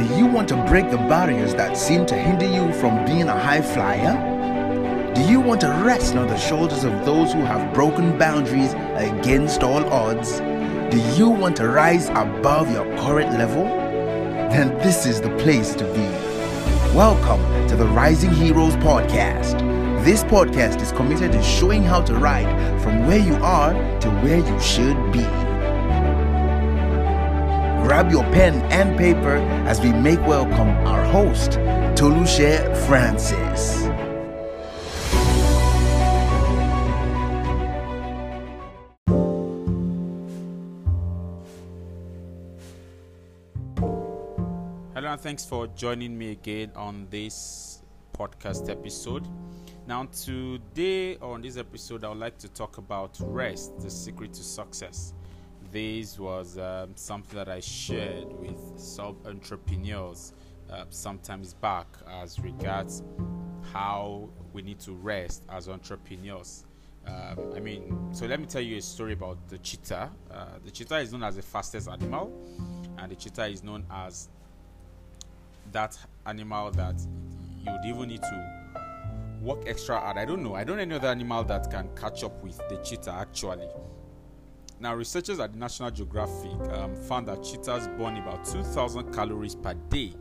Do you want to break the barriers that seem to hinder you from being a high flyer? Do you want to rest on the shoulders of those who have broken boundaries against all odds? Do you want to rise above your current level? Then this is the place to be. Welcome to the Rising Heroes Podcast. This podcast is committed to showing how to ride from where you are to where you should be. Grab your pen and paper as we make welcome our host, Toluse Francis. Hello, and thanks for joining me again on this podcast episode. Now, today on this episode, I would like to talk about rest, the secret to success. This was um, something that I shared with some entrepreneurs uh, sometimes back as regards how we need to rest as entrepreneurs. Um, I mean, so let me tell you a story about the cheetah. Uh, the cheetah is known as the fastest animal, and the cheetah is known as that animal that you would even need to work extra hard. I don't know. I don't know any other animal that can catch up with the cheetah actually. Now, researchers at the National Geographic um, found that cheetahs burn about 2,000 calories per day,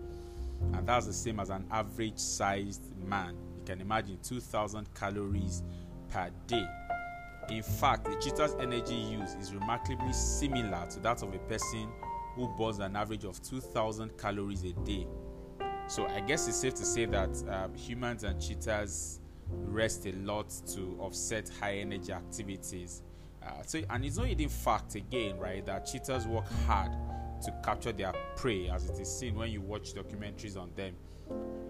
and that's the same as an average sized man. You can imagine 2,000 calories per day. In fact, the cheetah's energy use is remarkably similar to that of a person who burns an average of 2,000 calories a day. So I guess it's safe to say that um, humans and cheetahs rest a lot to offset high energy activities. Uh, so, and it's not hidden fact again, right, that cheetahs work hard to capture their prey, as it is seen when you watch documentaries on them.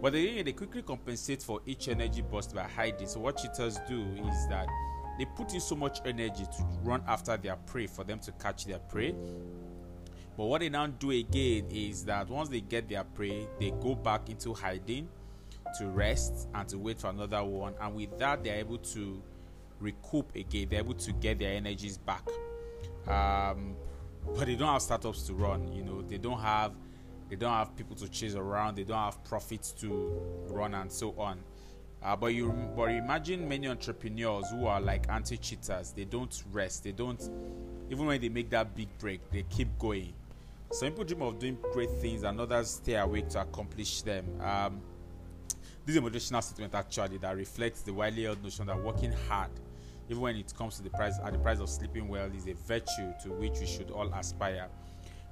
But they, they quickly compensate for each energy burst by hiding. So what cheetahs do is that they put in so much energy to run after their prey for them to catch their prey but what they now do again is that once they get their prey, they go back into hiding to rest and to wait for another one. And with that, they're able to recoup again. They're able to get their energies back. Um, but they don't have startups to run. You know, they don't have they don't have people to chase around. They don't have profits to run and so on. Uh, but you but imagine many entrepreneurs who are like anti-cheetahs. They don't rest. They don't even when they make that big break. They keep going. Some people dream of doing great things, and others stay awake to accomplish them. Um, this is a motivational statement actually that reflects the widely held notion that working hard, even when it comes to the price at the price of sleeping well, is a virtue to which we should all aspire.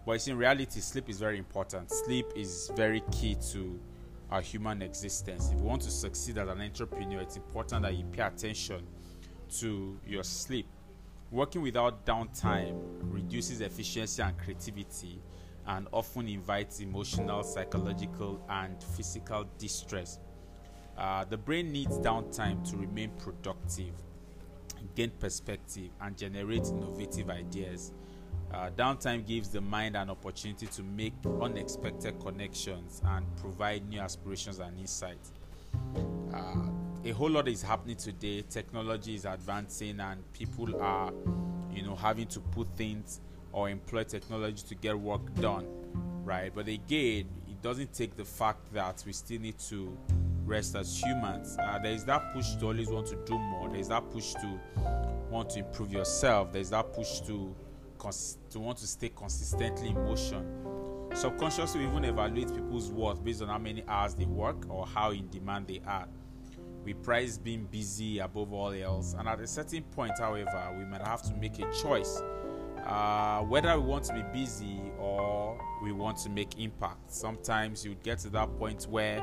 But it's in reality, sleep is very important. Sleep is very key to our human existence. If you want to succeed as an entrepreneur, it's important that you pay attention to your sleep. Working without downtime reduces efficiency and creativity and often invites emotional, psychological, and physical distress. Uh, the brain needs downtime to remain productive, gain perspective, and generate innovative ideas. Uh, downtime gives the mind an opportunity to make unexpected connections and provide new aspirations and insights. Uh, a whole lot is happening today. Technology is advancing, and people are, you know, having to put things or employ technology to get work done, right? But again, it doesn't take the fact that we still need to rest as humans. Uh, there is that push to always want to do more. There is that push to want to improve yourself. There is that push to cons- to want to stay consistently in motion. Subconsciously, we even evaluate people's worth based on how many hours they work or how in demand they are. We prize being busy above all else, and at a certain point, however, we might have to make a choice uh, whether we want to be busy or we want to make impact. Sometimes you get to that point where,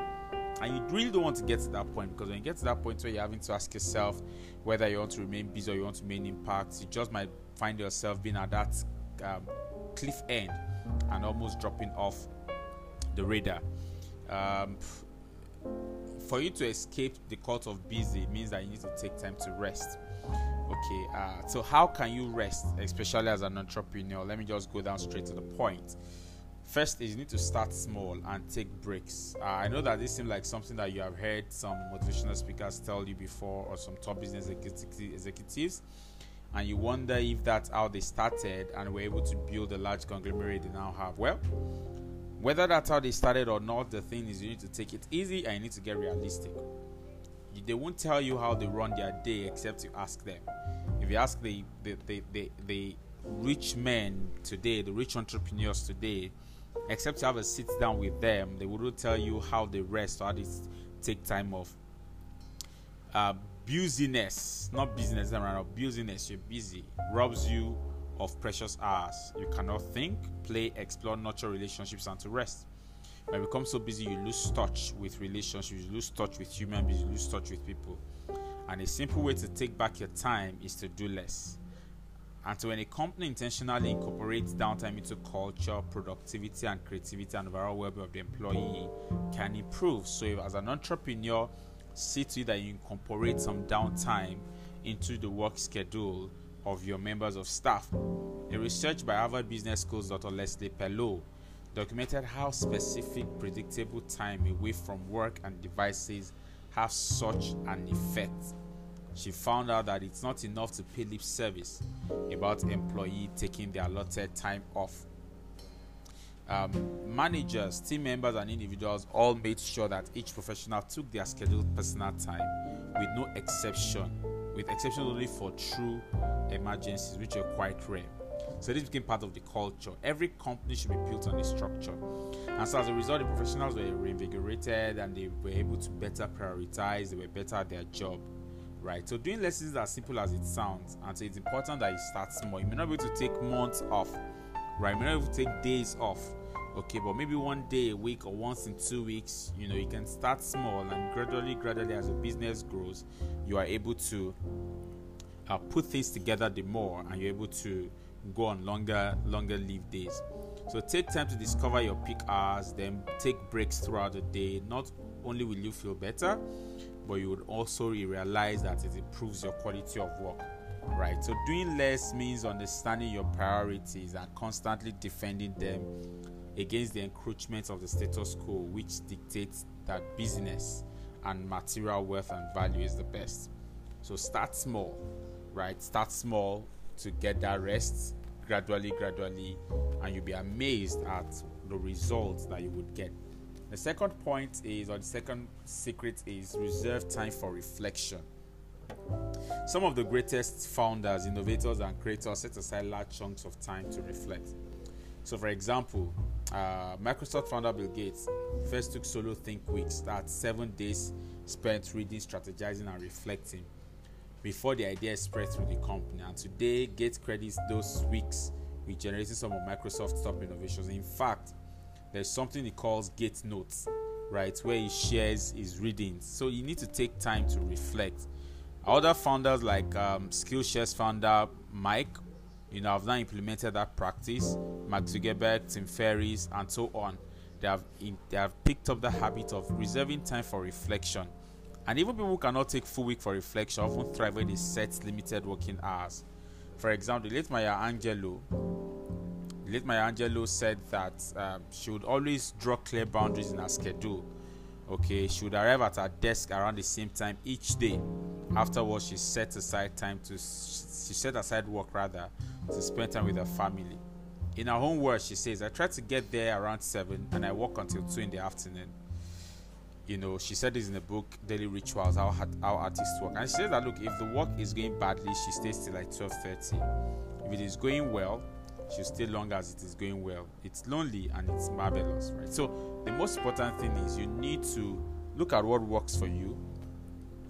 and you really don't want to get to that point because when you get to that point where you're having to ask yourself whether you want to remain busy or you want to make impact, you just might find yourself being at that um, cliff end and almost dropping off the radar. Um, for you to escape the cult of busy means that you need to take time to rest. Okay, uh, so how can you rest, especially as an entrepreneur? Let me just go down straight to the point. First is you need to start small and take breaks. Uh, I know that this seems like something that you have heard some motivational speakers tell you before, or some top business executives, and you wonder if that's how they started and were able to build a large conglomerate they now have. Well, whether that's how they started or not, the thing is you need to take it easy and you need to get realistic. They won't tell you how they run their day except you ask them. If you ask the the, the, the, the rich men today, the rich entrepreneurs today, except to have a sit down with them, they wouldn't tell you how they rest or how they take time off. Uh, not business, around business, you're busy, robs you of precious hours. You cannot think, play, explore, nurture relationships, and to rest. When you become so busy, you lose touch with relationships, you lose touch with human beings, you lose touch with people. And a simple way to take back your time is to do less. And so, when a company intentionally incorporates downtime into culture, productivity, and creativity, and overall well-being of the employee, can improve. So, if, as an entrepreneur, see to it that you incorporate some downtime into the work schedule of your members of staff. A research by Harvard Business School's Dr. Leslie Perlow documented how specific, predictable time away from work and devices have such an effect. She found out that it's not enough to pay lip service about employee taking their allotted time off. Um, managers, team members, and individuals all made sure that each professional took their scheduled personal time with no exception, with exception only for true emergencies, which are quite rare. So this became part of the culture. Every company should be built on a structure. And so as a result, the professionals were reinvigorated and they were able to better prioritize, they were better at their job. Right. So doing lessons is as simple as it sounds. And so it's important that you start small. You may not be able to take months off. Right. You may not be able to take days off. Okay, but maybe one day a week or once in two weeks, you know, you can start small and gradually, gradually as your business grows, you are able to uh, put things together the more and you're able to go on longer longer leave days so take time to discover your peak hours then take breaks throughout the day not only will you feel better but you would also realize that it improves your quality of work right so doing less means understanding your priorities and constantly defending them against the encroachment of the status quo which dictates that business and material wealth and value is the best so start small right? Start small to get that rest gradually, gradually, and you'll be amazed at the results that you would get. The second point is, or the second secret is, reserve time for reflection. Some of the greatest founders, innovators, and creators set aside large chunks of time to reflect. So, for example, uh, Microsoft founder Bill Gates first took solo think weeks, that's seven days spent reading, strategizing, and reflecting before the idea spread through the company. And today, Gates credits those weeks with generating some of Microsoft's top innovations. In fact, there's something he calls Gates Notes, right, where he shares his readings. So you need to take time to reflect. Other founders like um, Skillshare's founder Mike, you know, have now implemented that practice. Mark Zuckerberg, Tim Ferriss, and so on. They have in, they have picked up the habit of reserving time for reflection and even people who cannot take full week for reflection often thrive when they set limited working hours. For example, the late Maya Angelou, late Maya Angelou said that um, she would always draw clear boundaries in her schedule. Okay, she would arrive at her desk around the same time each day. Afterwards, she set aside time to she set aside work rather to spend time with her family. In her own words, she says, "I try to get there around seven, and I work until two in the afternoon." you know, she said this in the book Daily Rituals, how how artists work, and she says that look, if the work is going badly, she stays till like twelve thirty. If it is going well, she'll stay long as it is going well. It's lonely and it's marvelous, right? So the most important thing is you need to look at what works for you,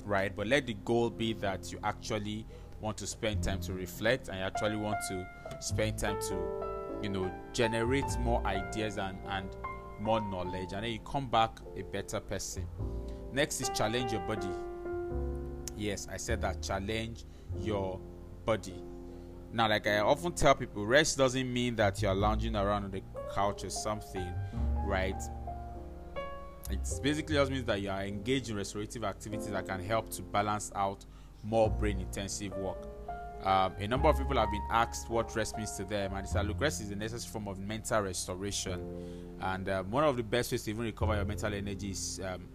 right? But let the goal be that you actually want to spend time to reflect and you actually want to spend time to, you know, generate more ideas and and more knowledge, and then you come back a better person. Next is challenge your body. Yes, I said that challenge your body. Now, like I often tell people, rest doesn't mean that you're lounging around on the couch or something, right? It basically just means that you are engaged in restorative activities that can help to balance out more brain intensive work. Um, a number of people have been asked what rest means to them, and they said, "Look, rest is a necessary form of mental restoration, and um, one of the best ways to even recover your mental energy is um,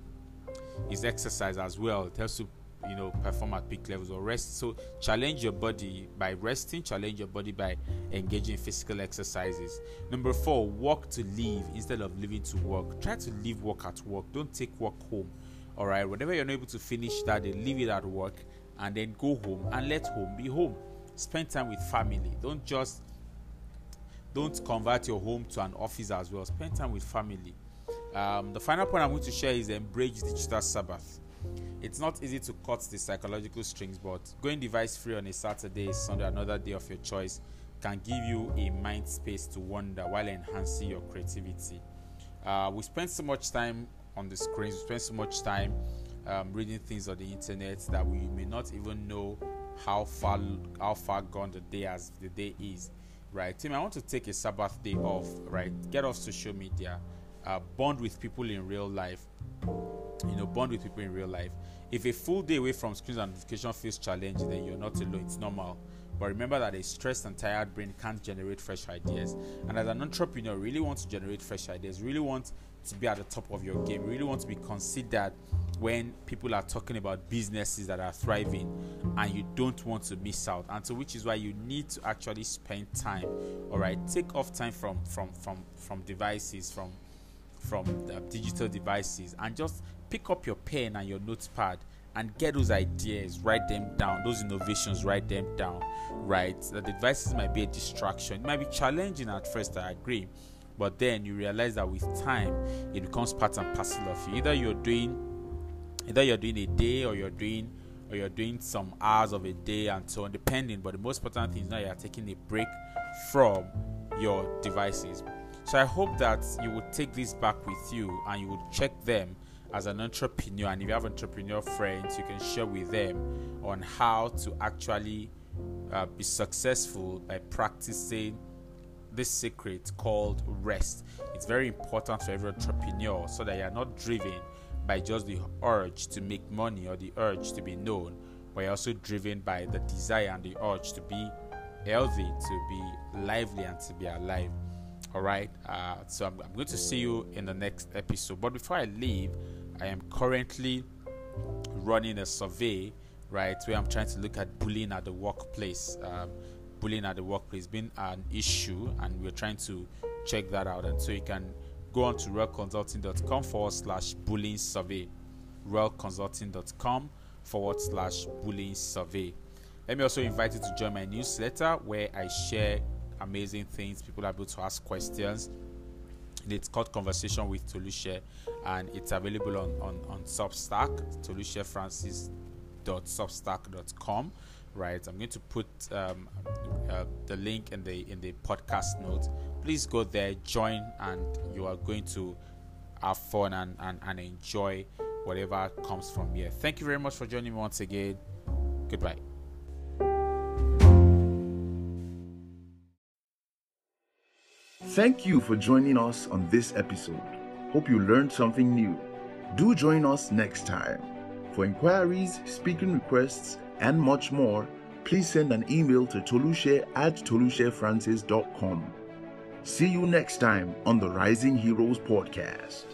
is exercise as well. It helps to you know perform at peak levels or rest. So challenge your body by resting challenge your body by engaging physical exercises. Number four work to live instead of living to work. Try to leave work at work. Don't take work home. All right whatever you're not able to finish that day leave it at work and then go home and let home be home. Spend time with family. Don't just don't convert your home to an office as well. Spend time with family. Um, the final point i'm going to share is embrace digital sabbath it's not easy to cut the psychological strings, but going device free on a Saturday, Sunday, another day of your choice can give you a mind space to wander while enhancing your creativity. Uh, we spend so much time on the screens, we spend so much time um, reading things on the internet that we may not even know how far how far gone the day as the day is. Right, Tim, I want to take a Sabbath day off. Right, get off social media, uh, bond with people in real life you know bond with people in real life. If a full day away from screens and notification feels challenging then you're not alone. It's normal. But remember that a stressed and tired brain can't generate fresh ideas. And as an entrepreneur really want to generate fresh ideas. Really want to be at the top of your game. Really want to be considered when people are talking about businesses that are thriving and you don't want to miss out. And so which is why you need to actually spend time all right take off time from from from from devices from from uh, digital devices and just pick up your pen and your notepad and get those ideas, write them down, those innovations, write them down, right? The devices might be a distraction, it might be challenging at first, I agree, but then you realize that with time it becomes part and parcel of you. Either you're doing either you're doing a day or you're doing or you're doing some hours of a day and so on, depending. But the most important thing is now you're taking a break from your devices. So I hope that you would take this back with you and you would check them as an entrepreneur. And if you have entrepreneur friends, you can share with them on how to actually uh, be successful by practicing this secret called rest. It's very important for every entrepreneur so that you are not driven by just the urge to make money or the urge to be known, but you're also driven by the desire and the urge to be healthy, to be lively, and to be alive. All right. Uh, so I'm, I'm, going to see you in the next episode. But before I leave, I am currently running a survey, right, where I'm trying to look at bullying at the workplace. Um, bullying at the workplace being an issue, and we're trying to check that out. And so you can go on to realconsulting.com forward slash bullying survey. realconsulting.com forward slash bullying survey. Let me also invite you to join my newsletter where I share amazing things. People are able to ask questions. It's called Conversation with Toluse, and it's available on, on, on Substack, toluchefrancis.substack.com. Right, I'm going to put um, uh, the link in the in the podcast notes. Please go there, join, and you are going to have fun and, and, and enjoy whatever comes from here. Thank you very much for joining me once again. Goodbye. Thank you for joining us on this episode. Hope you learned something new. Do join us next time. For inquiries, speaking requests, and much more, please send an email to toluche at toluchefrancis.com. See you next time on the Rising Heroes podcast.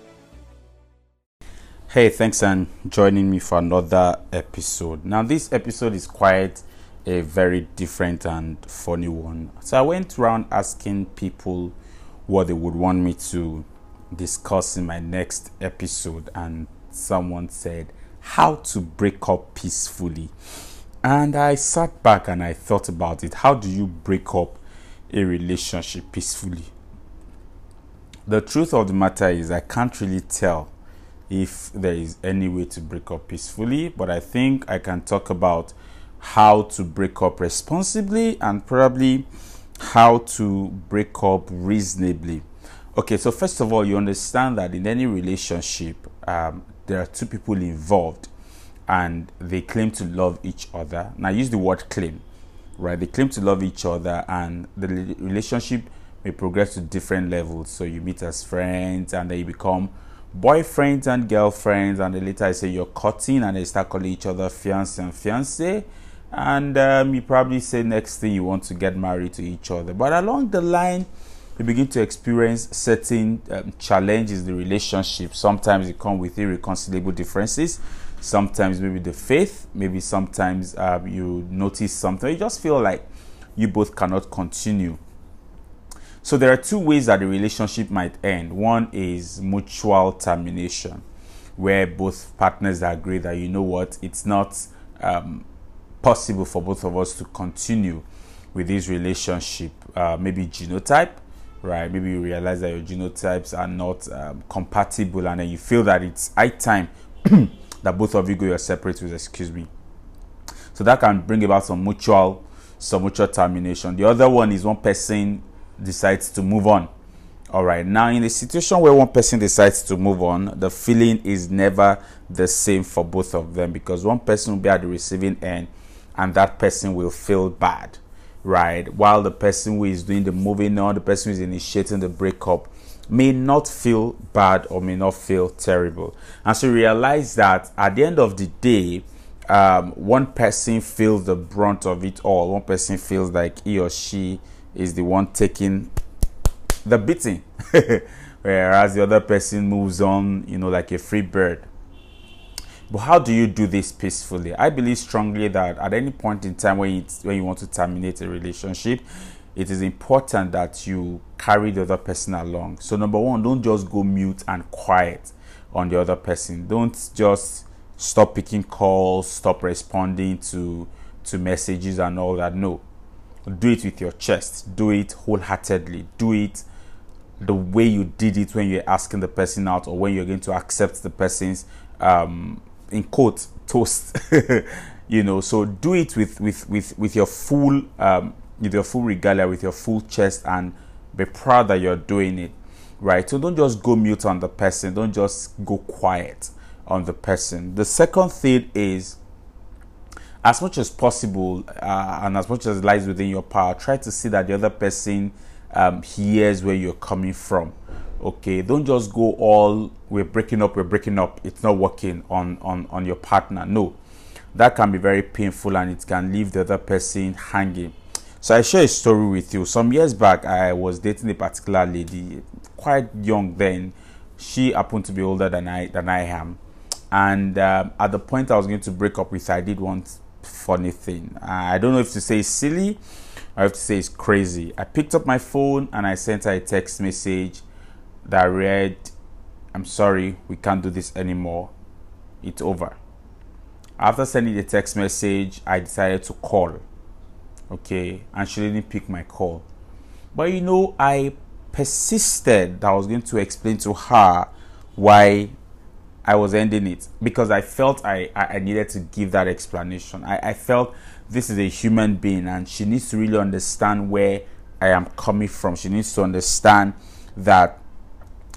Hey, thanks and joining me for another episode. Now, this episode is quite a very different and funny one. So I went around asking people what they would want me to discuss in my next episode, and someone said, How to break up peacefully. And I sat back and I thought about it. How do you break up a relationship peacefully? The truth of the matter is, I can't really tell if there is any way to break up peacefully, but I think I can talk about how to break up responsibly and probably how to break up reasonably. Okay, so first of all, you understand that in any relationship, um, there are two people involved and they claim to love each other. Now, use the word claim, right? They claim to love each other, and the relationship may progress to different levels. So, you meet as friends, and then you become boyfriends and girlfriends, and then later I say you're cutting, and they start calling each other fiance and fiance and um, you probably say next thing you want to get married to each other but along the line you begin to experience certain um, challenges in the relationship sometimes it come with irreconcilable differences sometimes maybe the faith, maybe sometimes um, you notice something. You just feel like you both cannot continue. So there are two ways that the relationship might end. One is mutual termination, where both partners agree that you know what, it's not um, possible for both of us to continue with this relationship. Uh, maybe genotype, right? Maybe you realize that your genotypes are not um, compatible, and then you feel that it's high time that both of you go your separate ways. Excuse me. So that can bring about some mutual, some mutual termination. The other one is one person decides to move on. All right. Now, in a situation where one person decides to move on, the feeling is never the same for both of them because one person will be at the receiving end, and that person will feel bad right? While the person who is doing the moving on, the person who is initiating the breakup, may not feel bad or may not feel terrible. And so realize that at the end of the day, um, one person feels the brunt of it all. One person feels like he or she is the one taking the beating, whereas the other person moves on, you know, like a free bird. But how do you do this peacefully? I believe strongly that at any point in time when you, when you want to terminate a relationship, it is important that you carry the other person along. So, number one, don't just go mute and quiet on the other person. Don't just stop picking calls, stop responding to to messages and all that. No, do it with your chest. Do it wholeheartedly. Do it the way you did it when you're asking the person out or when you're going to accept the person's um, in quote toast. You know so do it with with with with your full um with your full regalia with your full chest and be proud that you're doing it right? So don't just go mute on the person. Don't just go quiet on the person. The second thing is as much as possible uh, and as much as lies within your power try to see that the other person um, hears where you're coming from okay don't just go all we're breaking up we're breaking up. It's not working on on on your partner. No. That can be very painful and it can leave the other person hanging. So i share a story with you. Some years back i was dating a particular lady quite young then. She happened to be older than i than i am. And um, at the point i was going to break up with her i did one funny thing. I don't know if to say silly I have to say it's crazy. I picked up my phone and I sent her a text message that read, I'm sorry, we can't do this anymore. It's over. After sending the text message, I decided to call. Okay, and she didn't pick my call. But you know, I persisted that I was going to explain to her why I was ending it because I felt I, I needed to give that explanation. I, I felt this is a human being and she needs to really understand where I am coming from. She needs to understand that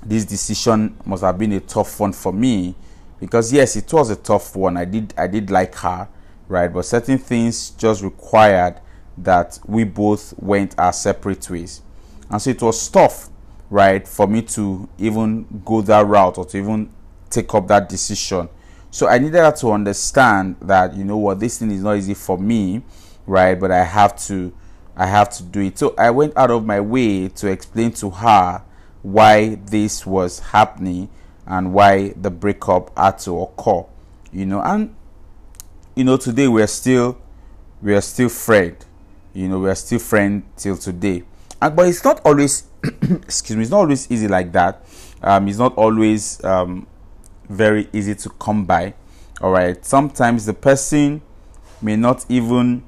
this decision must have been a tough one for me because yes it was a tough one. I did i did like her right? But certain things just required that we both went our separate ways. And so it was tough right for me to even go that route or to even take up that decision. So i needed her to understand that you know what this thing is not easy for me right but i have to i have to do it. So i went out of my way to explain to her why this was happening and why the breakup had to occur you know. And you know today we're still we're still friend you know we're still friend till today. And but it's not always excuse me it's not always easy like that. Um it's not always um very easy to come by all right? Sometimes the person may not even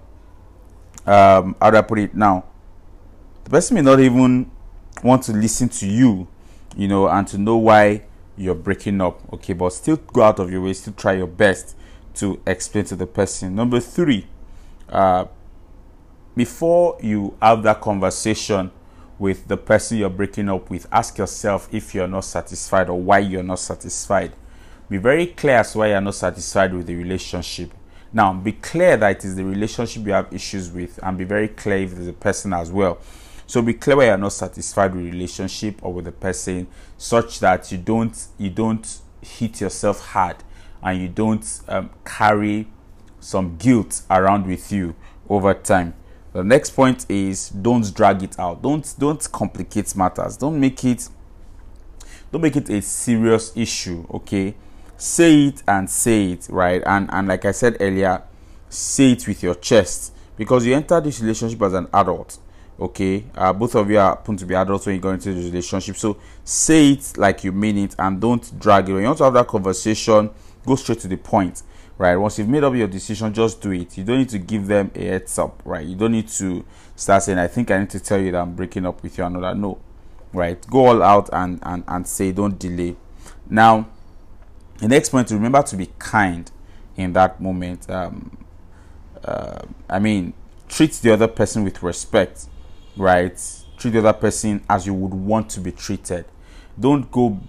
um how do i put it now? The person may not even want to listen to you, you know, and to know why you're breaking up. Okay, but still go out of your way, still try your best to explain to the person. Number three, uh, before you have that conversation with the person you're breaking up with, ask yourself if you're not satisfied or why you're not satisfied. Be very clear as why you're not satisfied with the relationship. Now, be clear that it is the relationship you have issues with, and be very clear there's a person as well. So be clear you're not satisfied with relationship or with the person, such that you don't you don't hit yourself hard and you don't um, carry some guilt around with you over time. The next point is don't drag it out. Don't don't complicate matters. Don't make it don't make it a serious issue. Okay, say it and say it right and and like i said earlier say it with your chest because you enter this relationship as an adult okay uh, both of you happen to be adults when you go into the relationship. So say it like you mean it and don't drag it. When you want to have that conversation go straight to the point right? Once you've made up your decision just do it. You don't need to give them a heads up right? You don't need to start saying i think i need to tell you that i'm breaking up with you another no right? Go all out and and, and say don't delay. Now the next point remember to be kind in that moment um, uh, i mean treat the other person with respect right? Treat the other person as you would want to be treated. Don't go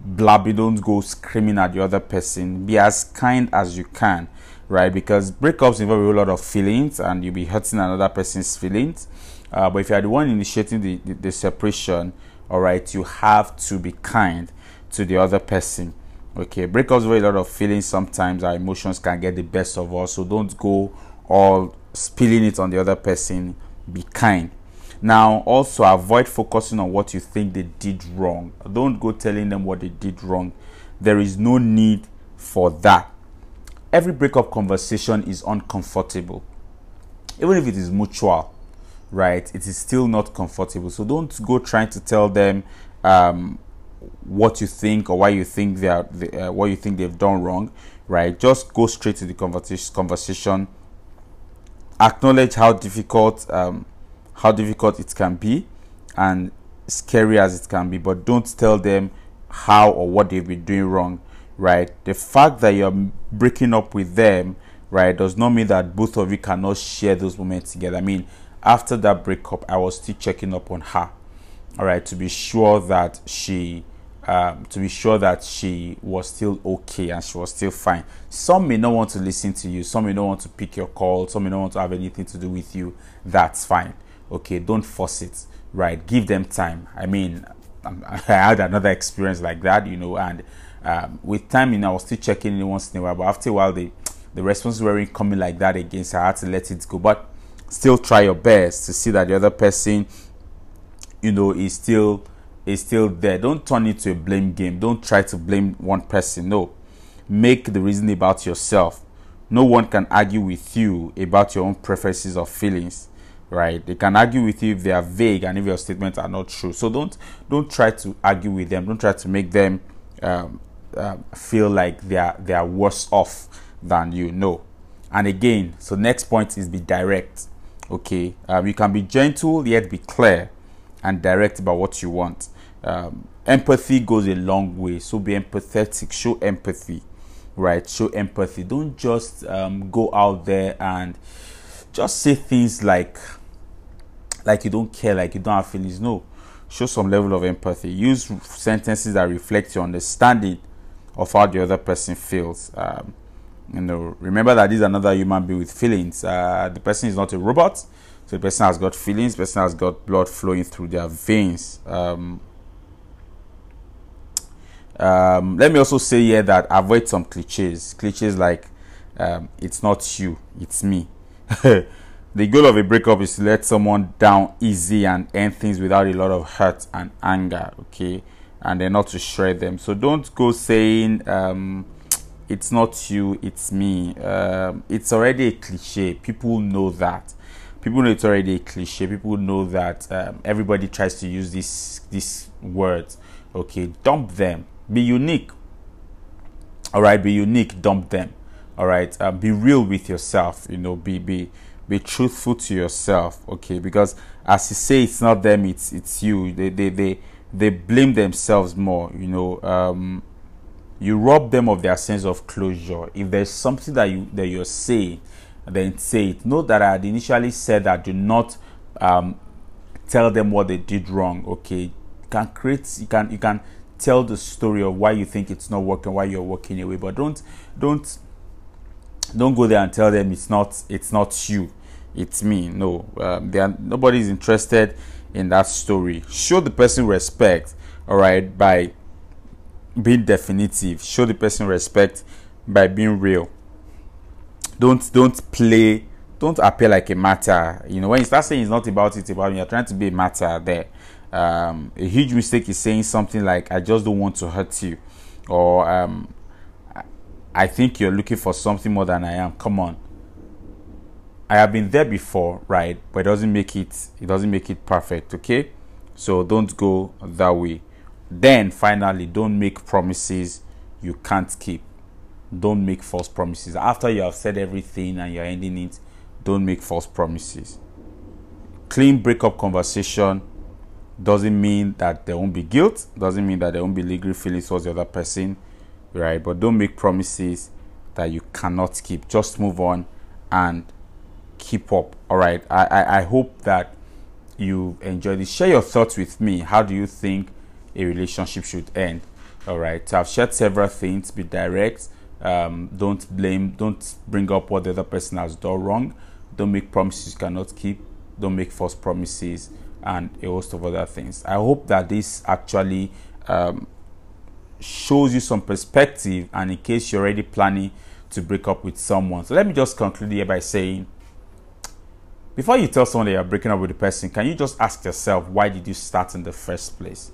blabbing don't go screaming at the other person. Be as kind as you can right? Because breakups involve a lot of feelings and you'll be hurting another person's feelings. Uh, but if you are the one initiating the, the, the separation all right you have to be kind to the other person. Okay breakups involve a lot of feelings sometimes. Our emotions can get the best of us. So don't go all spilling it on the other person be kind. Now also avoid focusing on what you think they did wrong. Don't go telling them what they did wrong. There is no need for that. Every breakup conversation is uncomfortable even if it is mutual right? It is still not comfortable. So don't go trying to tell them um, what you think or why you think they are uh, what you think they've done wrong right? Just go straight to the conversation conversation acknowledge how difficult um, how difficult it can be and scary as it can be, but don't tell them how or what they've been doing wrong, right? The fact that you're breaking up with them, right, does not mean that both of you cannot share those moments together. I mean, after that breakup, I was still checking up on her, all right, to be sure that she. Um, to be sure that she was still okay and she was still fine. Some may not want to listen to you, some may not want to pick your call, some may not want to have anything to do with you. That's fine. Okay don't force it right? Give them time. I mean i had another experience like that you know and um, with time you know i was still checking in once in a while but after a while the the responses weren't coming like that again so i had to let it go. But still try your best to see that the other person you know is still is still there. Don't turn it to a blame game. Don't try to blame one person. No. Make the reason about yourself. No one can argue with you about your own preferences or feelings right? They can argue with you if they are vague and if your statements are not true. So don't don't try to argue with them. Don't try to make them um, uh, feel like they are they are worse off than you. Know and again so next point is be direct. Okay? Um, you can be gentle yet be clear and direct about what you want um, empathy goes a long way so be empathetic show empathy right show empathy don't just um, go out there and just say things like like you don't care, like you don't have feelings. No, show some level of empathy. Use sentences that reflect your understanding of how the other person feels. Um, you know, remember that this is another human being with feelings. Uh, the person is not a robot, so the person has got feelings. The person has got blood flowing through their veins. Um, um, let me also say here that avoid some cliches. Cliches like um, "it's not you, it's me." the goal of a breakup is to let someone down easy and end things without a lot of hurt and anger okay? And then not to shred them. So don't go saying um, it's not you it's me. Um, it's already a cliche people know that. People know it's already a cliche people know that um, everybody tries to use these these words okay? Dump them be unique. All right be unique dump them. All right uh, be real with yourself you know be be be truthful to yourself okay? Because as you say it's not them it's it's you. They they they, they blame themselves more you know um, you rob them of their sense of closure. If there's something that you that you're saying then say it. Note that i had initially said that do not um, tell them what they did wrong okay? You can create you can you can tell the story of why you think it's not working why you're walking away but don't don't don't go there and tell them it's not it's not you it's me. No um, they are, nobody's interested in that story. Show the person respect all right by being definitive. Show the person respect by being real. Don't don't play don't appear like a matter you know when you start saying it's not about it, about you're trying to be a matter there um, a huge mistake is saying something like i just don't want to hurt you or um, I think you're looking for something more than I am. Come on. I have been there before, right? But it doesn't make it it doesn't make it perfect, okay? So don't go that way. Then finally, don't make promises you can't keep. Don't make false promises. After you have said everything and you're ending it, don't make false promises. Clean breakup conversation doesn't mean that there won't be guilt, doesn't mean that there won't be legal feelings towards the other person, right? But don't make promises that you cannot keep. Just move on and keep up. All right. I, I, I hope that you enjoyed this. Share your thoughts with me. How do you think a relationship should end? All right. So I've shared several things. Be direct. Um, don't blame. Don't bring up what the other person has done wrong. Don't make promises you cannot keep. Don't make false promises and a host of other things. I hope that this actually um, shows you some perspective and in case you're already planning to break up with someone. So let me just conclude here by saying before you tell someone that you're breaking up with the person, can you just ask yourself why did you start in the first place?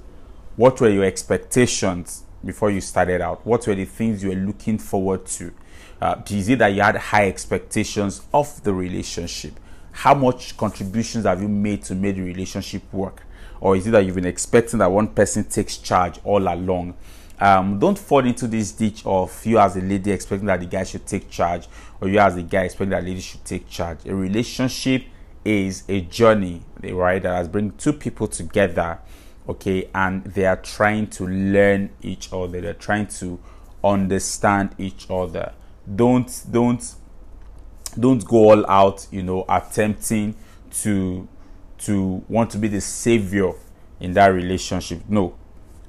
What were your expectations before you started out? What were the things you were looking forward to? Uh, is it that you had high expectations of the relationship? How much contributions have you made to make the relationship work? Or is it that you've been expecting that one person takes charge all along? Um, don't fall into this ditch of you as a lady expecting that the guy should take charge, or you as a guy expecting that lady should take charge. A relationship is a journey, right? That has bring two people together, okay, and they are trying to learn each other. They're trying to understand each other. Don't don't don't go all out, you know, attempting to to want to be the savior in that relationship. No,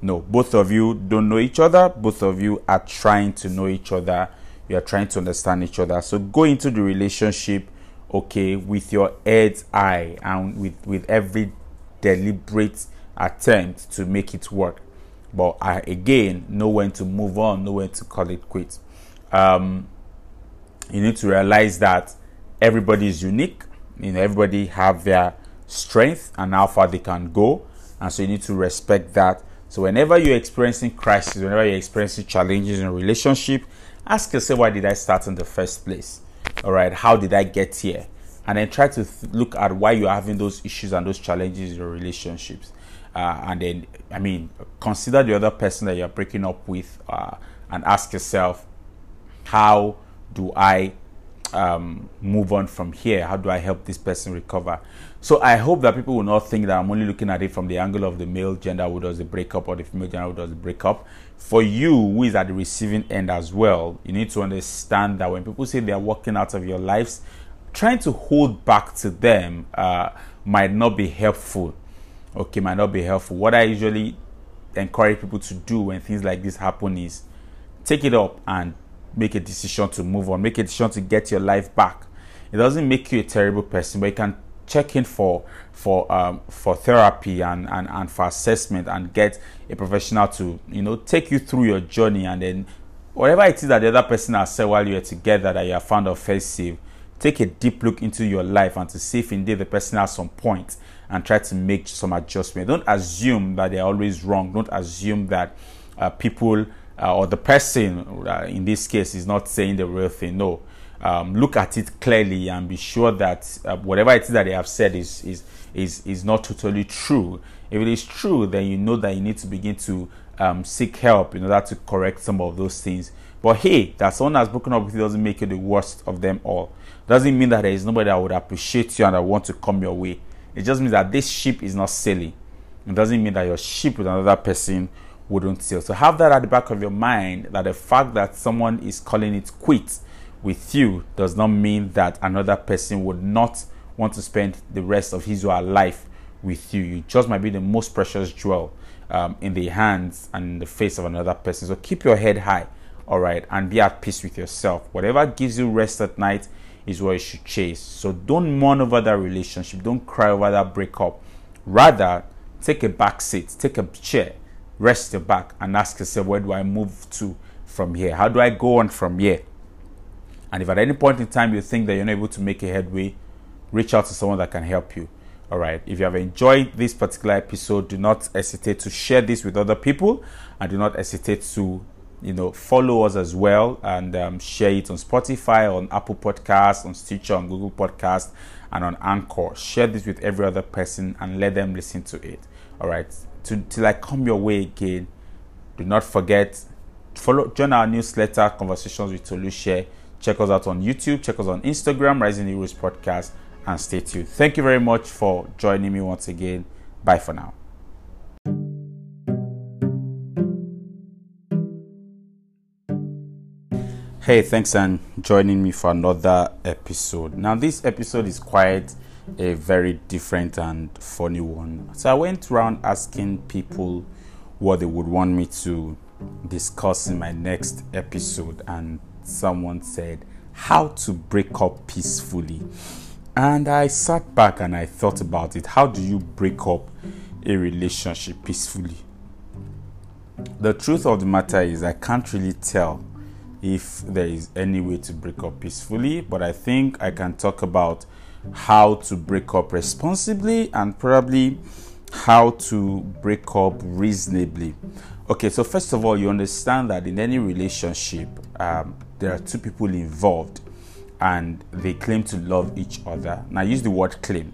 no, both of you don't know each other. Both of you are trying to know each other. You are trying to understand each other. So go into the relationship, okay, with your head's eye and with, with every deliberate attempt to make it work. But I, again, know when to move on, know when to call it quits. Um, you need to realize that everybody is unique. You know, everybody have their strength and how far they can go, and so you need to respect that so whenever you're experiencing crisis, whenever you're experiencing challenges in a relationship, ask yourself, why did I start in the first place? All right, how did I get here? And then try to th- look at why you're having those issues and those challenges in your relationships. Uh, and then, I mean, consider the other person that you're breaking up with uh, and ask yourself, how do I um, move on from here? How do I help this person recover? So I hope that people will not think that I'm only looking at it from the angle of the male gender who does the breakup or the female gender who does the breakup. For you, who is at the receiving end as well, you need to understand that when people say they are walking out of your lives, trying to hold back to them uh, might not be helpful. Okay, might not be helpful. What I usually encourage people to do when things like this happen is take it up and make a decision to move on, make a decision to get your life back. It doesn't make you a terrible person, but you can check in for for um, for therapy and, and and for assessment and get a professional to you know take you through your journey. And then whatever it is that the other person has said while you're together that you have found offensive take a deep look into your life and to see if indeed the person has some point and try to make some adjustment. Don't assume that they're always wrong. Don't assume that uh, people uh, or the person uh, in this case is not saying the real thing. No, um, look at it clearly and be sure that uh, whatever it is that they have said is, is is is not totally true. If it is true, then you know that you need to begin to um, seek help in order to correct some of those things. But hey, that someone has broken up with you doesn't make you the worst of them all. Doesn't mean that there is nobody that would appreciate you and that want to come your way. It just means that this ship is not sailing. It doesn't mean that your ship with another person wouldn't sell. So have that at the back of your mind that the fact that someone is calling it quits with you does not mean that another person would not want to spend the rest of his or her life with you. You just might be the most precious jewel um, in the hands and in the face of another person. So keep your head high, all right, and be at peace with yourself. Whatever gives you rest at night is what you should chase. So don't mourn over that relationship. Don't cry over that breakup. Rather, take a back seat, take a chair, rest your back and ask yourself, where do I move to from here? How do I go on from here? And if at any point in time you think that you're not able to make a headway, reach out to someone that can help you. All right. If you have enjoyed this particular episode, do not hesitate to share this with other people and do not hesitate to you know, follow us as well and um, share it on Spotify, on Apple Podcasts, on Stitcher, on Google Podcast, and on Anchor. Share this with every other person and let them listen to it. All right. To, till I come your way again, do not forget follow join our newsletter conversations with Toluse. Check us out on YouTube. Check us on Instagram, Rising Heroes Podcast, and stay tuned. Thank you very much for joining me once again. Bye for now. Hey, thanks and joining me for another episode. Now, this episode is quite a very different and funny one. So, I went around asking people what they would want me to discuss in my next episode, and someone said, How to break up peacefully. And I sat back and I thought about it. How do you break up a relationship peacefully? The truth of the matter is, I can't really tell if there is any way to break up peacefully, but I think I can talk about how to break up responsibly and probably how to break up reasonably. Okay, so first of all, you understand that in any relationship, um, there are two people involved and they claim to love each other. Now, use the word claim,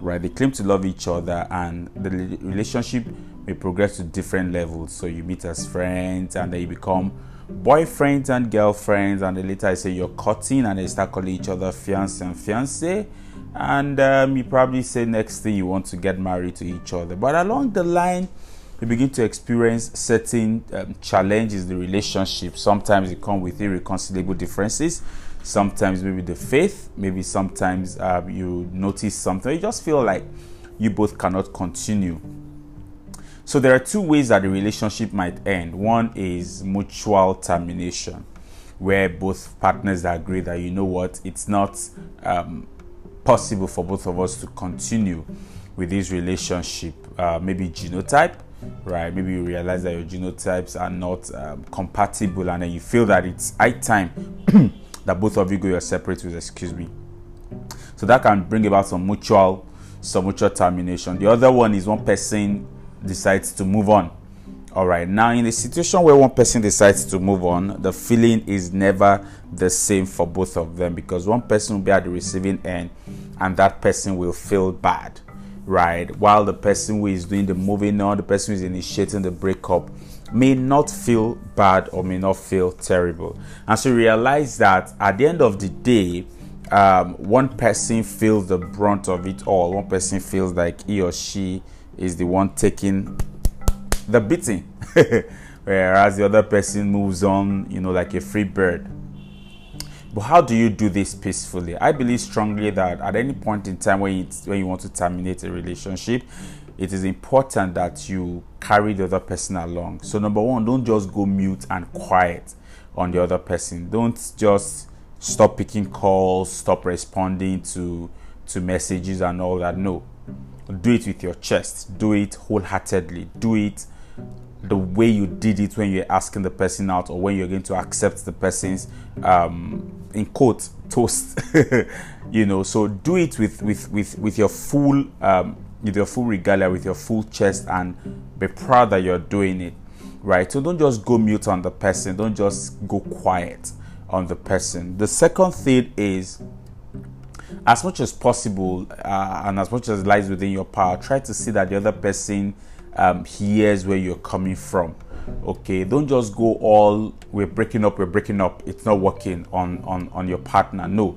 right? They claim to love each other, and the relationship may progress to different levels. So, you meet as friends and then you become boyfriends and girlfriends, and then later I say you're cutting and they start calling each other fiance and fiance. And um, you probably say next thing you want to get married to each other. But along the line, you begin to experience certain um, challenges in the relationship. Sometimes it comes with irreconcilable differences. Sometimes maybe the faith. Maybe sometimes um, you notice something. You just feel like you both cannot continue so there are two ways that the relationship might end. One is mutual termination, where both partners agree that you know what, it's not um, possible for both of us to continue with this relationship. Uh, maybe genotype, right? Maybe you realize that your genotypes are not um, compatible, and then you feel that it's high time that both of you go your separate ways. Excuse me. So that can bring about some mutual, some mutual termination. The other one is one person decides to move on. All right, now in a situation where one person decides to move on, the feeling is never the same for both of them because one person will be at the receiving end and that person will feel bad, right? While the person who is doing the moving on, the person who is initiating the breakup, may not feel bad or may not feel terrible. And so realize that at the end of the day, um, one person feels the brunt of it all. One person feels like he or she is the one taking the beating, whereas the other person moves on, you know, like a free bird. But how do you do this peacefully? I believe strongly that at any point in time when you, when you want to terminate a relationship, it is important that you carry the other person along. So, number one, don't just go mute and quiet on the other person. Don't just stop picking calls, stop responding to to messages and all that. No, do it with your chest do it wholeheartedly do it the way you did it when you're asking the person out or when you're going to accept the person's um, in quote toast you know. So do it with with with with your full um, with your full regalia with your full chest and be proud that you're doing it right? So don't just go mute on the person. Don't just go quiet on the person. The second thing is as much as possible uh, and as much as lies within your power, try to see that the other person um, hears where you're coming from. Okay, don't just go all we're breaking up, we're breaking up, it's not working on on on your partner. No,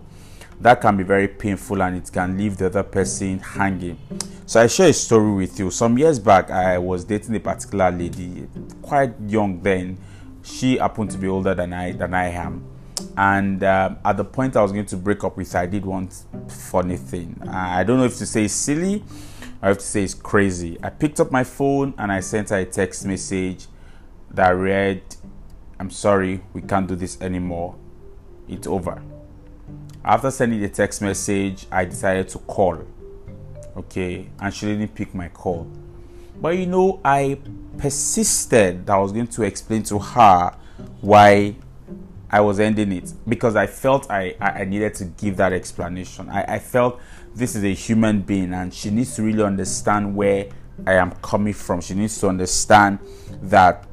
that can be very painful and it can leave the other person hanging. So I share a story with you. Some years back, I was dating a particular lady, quite young then. She happened to be older than I than I am and um, at the point I was going to break up with her, I did one funny thing. I don't know if to say silly or have to say it's crazy. I picked up my phone and I sent her a text message that read, I'm sorry, we can't do this anymore. It's over. After sending the text message, I decided to call. Okay, and she didn't pick my call. But you know, I persisted that I was going to explain to her why I was ending it because I felt I, I needed to give that explanation. I, I felt this is a human being and she needs to really understand where I am coming from. She needs to understand that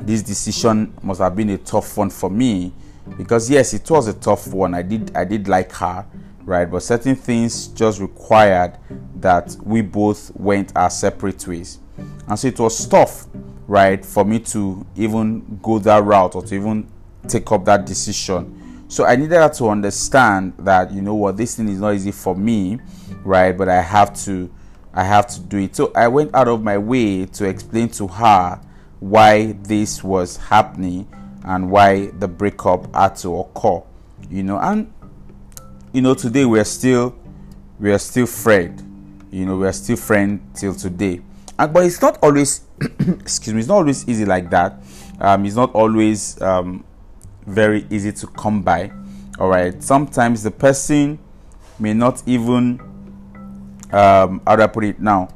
this decision must have been a tough one for me because yes it was a tough one. I did i did like her right? But certain things just required that we both went our separate ways. And so it was tough right for me to even go that route or to even take up that decision so i needed her to understand that you know what this thing is not easy for me right? But i have to i have to do it. So i went out of my way to explain to her why this was happening and why the breakup had to occur you know? And you know today we're still we're still friend you know we're still friend till today. And but it's not always excuse me it's not always easy like that. Um it's not always um very easy to come by. All right sometimes the person may not even um how do i put it now?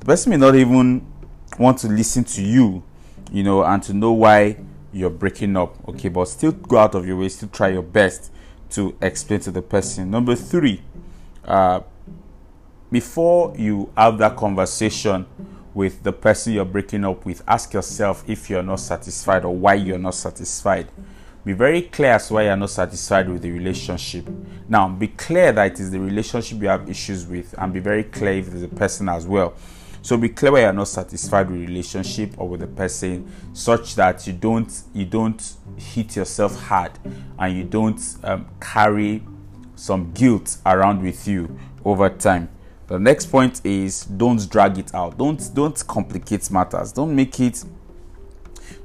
The person may not even want to listen to you you know and to know why you're breaking up. Okay but still go out of your way still try your best to explain to the person. Number three uh, before you have that conversation with the person you're breaking up with ask yourself if you're not satisfied or why you're not satisfied. Be very clear as why you're not satisfied with the relationship. Now be clear that it is the relationship you have issues with and be very clear if the person as well. So be clear why you're not satisfied with relationship or with the person, such that you don't you don't hit yourself hard and you don't um, carry some guilt around with you over time. The next point is don't drag it out. Don't don't complicate matters. Don't make it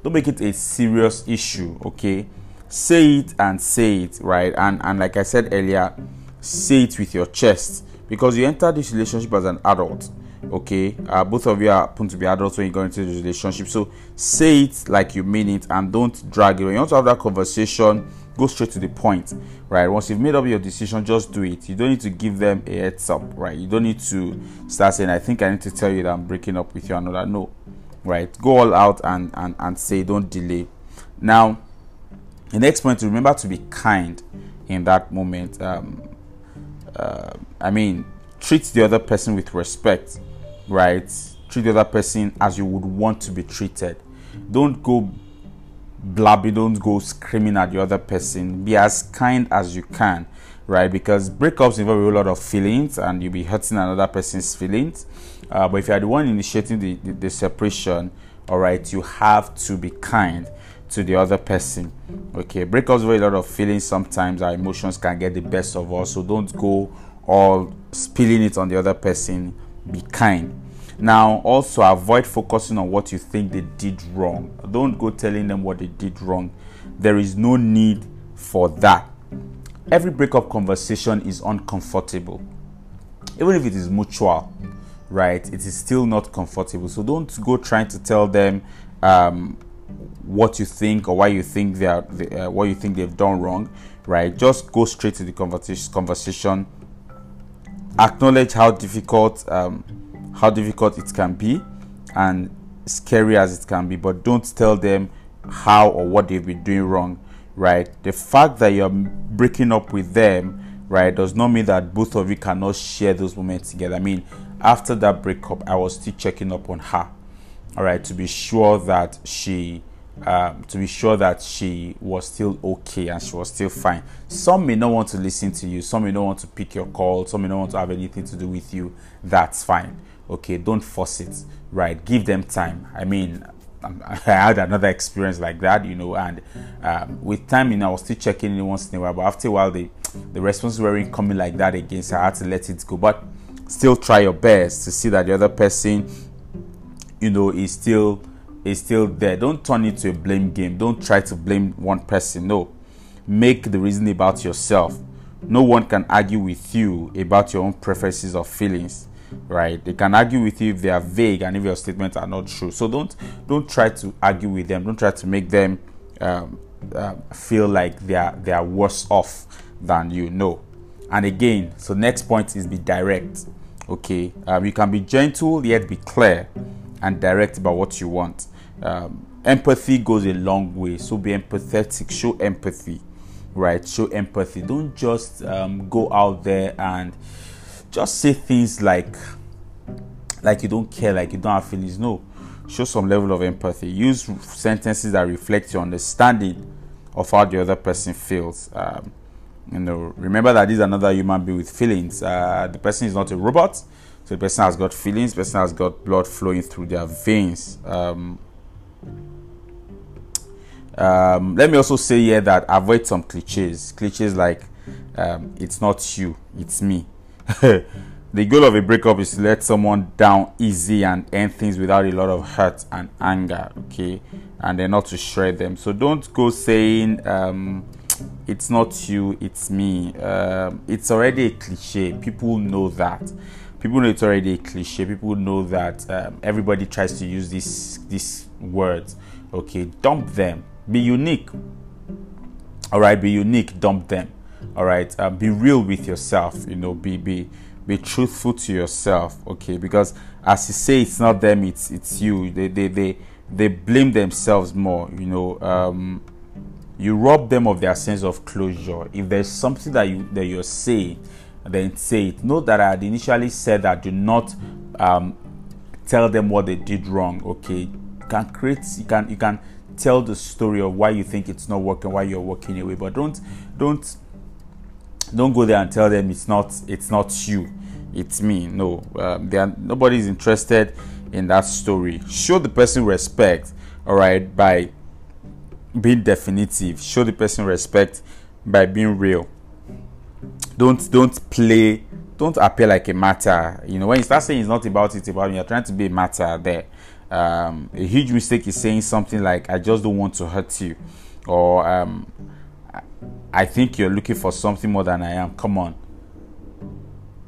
don't make it a serious issue. Okay, say it and say it right. And and like I said earlier, say it with your chest because you enter this relationship as an adult okay uh, both of you happen to be adults when you go into the relationship so say it like you mean it and don't drag it when you want to have that conversation go straight to the point right? Once you've made up your decision just do it. You don't need to give them a heads up right? You don't need to start saying i think i need to tell you that i'm breaking up with you another no right? Go all out and and, and say don't delay. Now the next point remember to be kind in that moment um, uh, i mean treat the other person with respect right? Treat the other person as you would want to be treated. Don't go blabbing, don't go screaming at the other person. Be as kind as you can, right? Because breakups involve a lot of feelings and you'll be hurting another person's feelings. Uh, but if you are the one initiating the, the, the separation, all right, you have to be kind to the other person. Okay, breakups involve a lot of feelings. Sometimes our emotions can get the best of us, so don't go all spilling it on the other person be kind. Now, also avoid focusing on what you think they did wrong. Don't go telling them what they did wrong. There is no need for that. Every breakup conversation is uncomfortable, even if it is mutual, right? It is still not comfortable. So don't go trying to tell them um, what you think or why you think they are, uh, what you think they've done wrong, right? Just go straight to the conversation acknowledge how difficult um, how difficult it can be and scary as it can be but don't tell them how or what they've been doing wrong right the fact that you're breaking up with them right does not mean that both of you cannot share those moments together i mean after that breakup i was still checking up on her all right to be sure that she um, to be sure that she was still okay and she was still fine. Some may not want to listen to you, some may not want to pick your call, some may not want to have anything to do with you. That's fine. Okay, don't force it, right? Give them time. I mean, I had another experience like that, you know, and um, with time, you know, I was still checking in once in a while, but after a while, the the responses weren't coming like that again, so I had to let it go. But still, try your best to see that the other person, you know, is still is still there. Don't turn it to a blame game. Don't try to blame one person. No. Make the reason about yourself. No one can argue with you about your own preferences or feelings, right? They can argue with you if they are vague and if your statements are not true. So don't don't try to argue with them. Don't try to make them um, uh, feel like they are they are worse off than you. know. And again, so next point is be direct. Okay, um, you can be gentle yet be clear and direct about what you want um, empathy goes a long way so be empathetic show empathy right show empathy don't just um, go out there and just say things like like you don't care like you don't have feelings no show some level of empathy. Use sentences that reflect your understanding of how the other person feels. Um, you know, remember that this is another human being with feelings. Uh, the person is not a robot, so the person has got feelings. The person has got blood flowing through their veins. Um, um, let me also say here that avoid some cliches. Cliches like um, "it's not you, it's me." the goal of a breakup is to let someone down easy and end things without a lot of hurt and anger. Okay, and then not to shred them. So don't go saying um, it's not you, it's me. Um, it's already a cliche. People know that. People know it's already a cliche. People know that um, everybody tries to use these these words. Okay, dump them. Be unique. All right, be unique. Dump them. All right, uh, be real with yourself. You know, be be be truthful to yourself. Okay, because as you say, it's not them. It's it's you. They they they they blame themselves more. You know. Um, you rob them of their sense of closure. If there's something that you that you're saying, then say it. Note that I had initially said that do not um, tell them what they did wrong. Okay, you can create, you can you can tell the story of why you think it's not working, why you're walking away, but don't don't don't go there and tell them it's not it's not you, it's me. No, um, they are, nobody's interested in that story. Show the person respect. All right, by being definitive show the person respect by being real don't don't play don't appear like a matter you know when you start saying it's not about it, about you're trying to be a matter there um, a huge mistake is saying something like i just don't want to hurt you or um, i think you're looking for something more than i am come on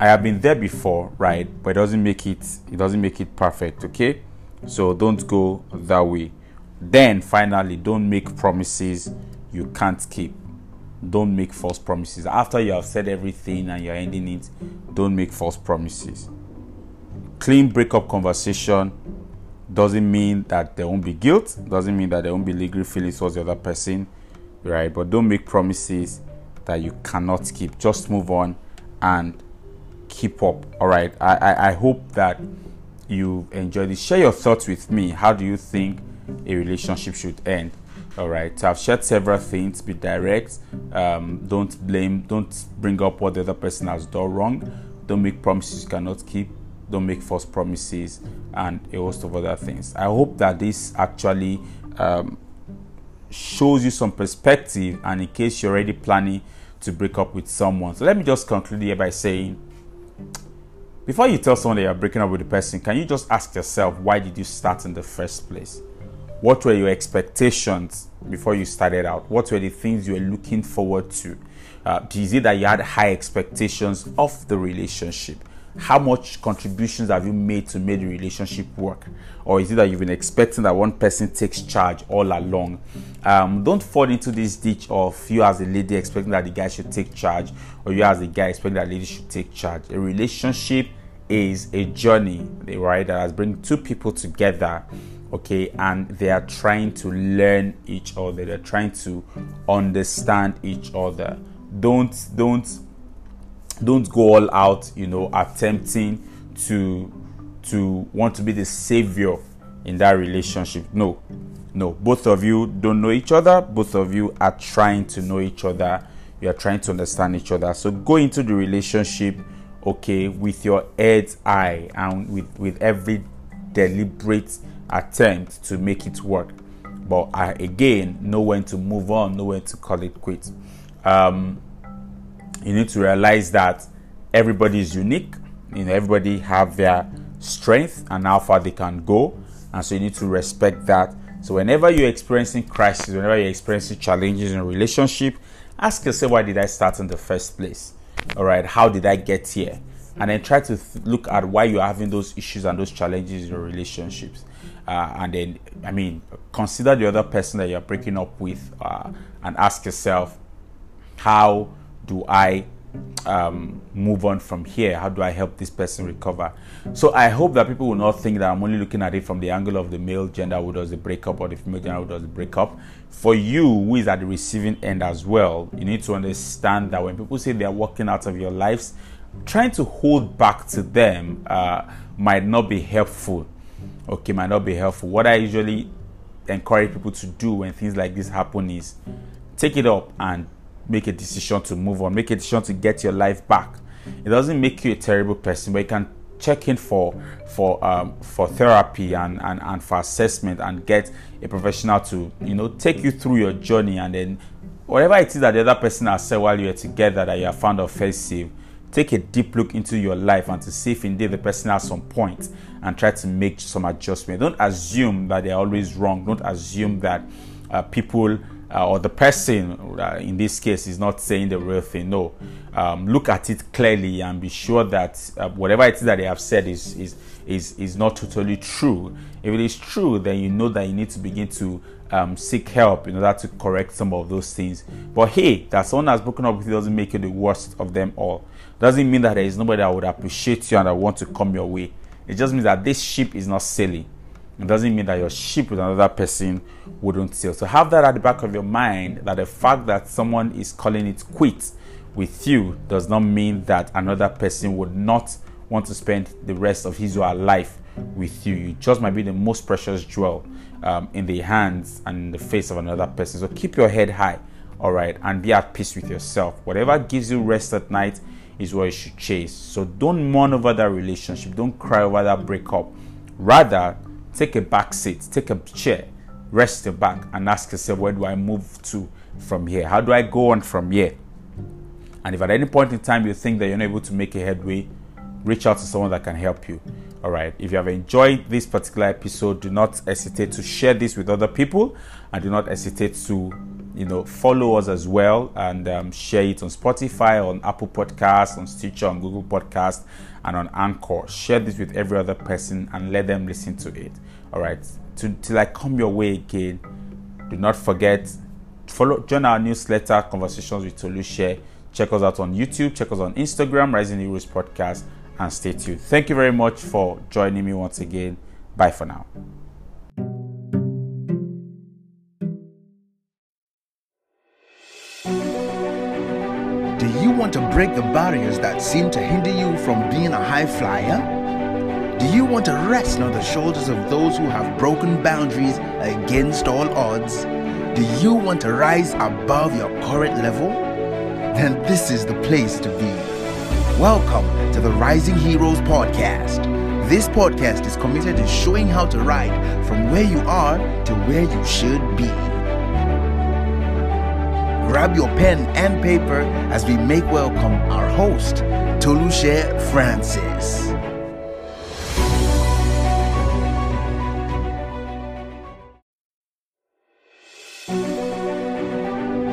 i have been there before right but it doesn't make it it doesn't make it perfect okay so don't go that way then finally, don't make promises you can't keep. Don't make false promises. After you have said everything and you're ending it, don't make false promises. Clean breakup conversation doesn't mean that there won't be guilt, doesn't mean that there won't be legal feelings towards the other person, right? But don't make promises that you cannot keep. Just move on and keep up. All right. I, I, I hope that you enjoyed this. Share your thoughts with me. How do you think a relationship should end. All right. So I've shared several things. Be direct. Um, don't blame. Don't bring up what the other person has done wrong. Don't make promises you cannot keep. Don't make false promises and a host of other things. I hope that this actually um, shows you some perspective. And in case you're already planning to break up with someone, so let me just conclude here by saying before you tell someone that you're breaking up with the person, can you just ask yourself why did you start in the first place? What were your expectations before you started out? What were the things you were looking forward to? Uh, is it that you had high expectations of the relationship? How much contributions have you made to make the relationship work? Or is it that you've been expecting that one person takes charge all along? Um, don't fall into this ditch of you as a lady expecting that the guy should take charge, or you as a guy expecting that lady should take charge. A relationship is a journey, right, that has bring two people together okay and they are trying to learn each other they're trying to understand each other don't don't don't go all out you know attempting to to want to be the savior in that relationship. No no. Both of you don't know each other. Both of you are trying to know each other. You are trying to understand each other. So go into the relationship okay with your head's eye and with with every deliberate attempt to make it work. But I again know when to move on, know when to call it quits. Um, you need to realize that everybody is unique. You know, everybody have their strength and how far they can go, and so you need to respect that. So whenever you're experiencing crisis, whenever you're experiencing challenges in relationship, ask yourself why did I start in the first place? All right, how did I get here? And then try to th- look at why you're having those issues and those challenges in your relationships uh, and then I mean consider the other person that you're breaking up with uh, and ask yourself how do I um, move on from here? How do I help this person recover? So I hope that people will not think that I'm only looking at it from the angle of the male gender who does the breakup or the female gender who does the breakup. For you, who is at the receiving end as well, you need to understand that when people say they are walking out of your lives, trying to hold back to them uh, might not be helpful okay might not be helpful. What I usually encourage people to do when things like this happen is take it up and make a decision to move on, make a decision to get your life back. It doesn't make you a terrible person, but you can check in for for um, for therapy and, and and for assessment and get a professional to you know take you through your journey and then whatever it is that the other person has said while you are together that you have found offensive take a deep look into your life and to see if indeed the person has some point and try to make some adjustment. Don't assume that they're always wrong. Don't assume that uh, people uh, or the person uh, in this case is not saying the real thing. No, um, look at it clearly and be sure that uh, whatever it is that they have said is is is is not totally true. If it is true, then you know that you need to begin to um, seek help in order to correct some of those things. But hey, that someone has broken up with you doesn't make you the worst of them all. Doesn't mean that there is nobody that would appreciate you and that want to come your way. It just means that this ship is not sailing. It doesn't mean that your ship with another person wouldn't sail. So have that at the back of your mind that the fact that someone is calling it quits with you does not mean that another person would not want to spend the rest of his or her life with you. You just might be the most precious jewel um, in the hands and in the face of another person. So keep your head high, all right, and be at peace with yourself. Whatever gives you rest at night is what you should chase. So don't mourn over that relationship. Don't cry over that breakup. Rather, take a back seat, take a chair, rest your back, and ask yourself, where do I move to from here? How do I go on from here? And if at any point in time you think that you're not able to make a headway, reach out to someone that can help you. All right. If you have enjoyed this particular episode, do not hesitate to share this with other people and do not hesitate to you know follow us as well and um, share it on spotify on apple podcast on stitcher on google podcast and on anchor share this with every other person and let them listen to it. All right. To, till i come your way again do not forget follow join our newsletter conversations with Toluse check us out on youtube check us on instagram rising heroes podcast and stay tuned. Thank you very much for joining me once again. Bye for now break the barriers that seem to hinder you from being a high flyer? Do you want to rest on the shoulders of those who have broken boundaries against all odds? Do you want to rise above your current level? Then this is the place to be. Welcome to the Rising Heroes Podcast. This podcast is committed to showing how to ride from where you are to where you should be. Grab your pen and paper as we make welcome our host, Toluse Francis.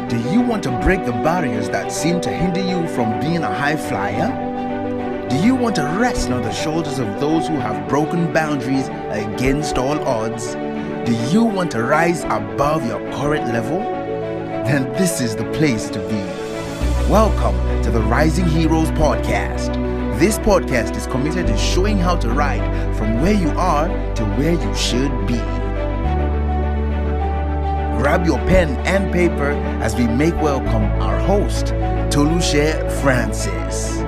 Do you want to break the barriers that seem to hinder you from being a high flyer? Do you want to rest on the shoulders of those who have broken boundaries against all odds? Do you want to rise above your current level? Then this is the place to be. Welcome to the Rising Heroes Podcast. This podcast is committed to showing how to ride from where you are to where you should be. Grab your pen and paper as we make welcome our host, Toluse Francis.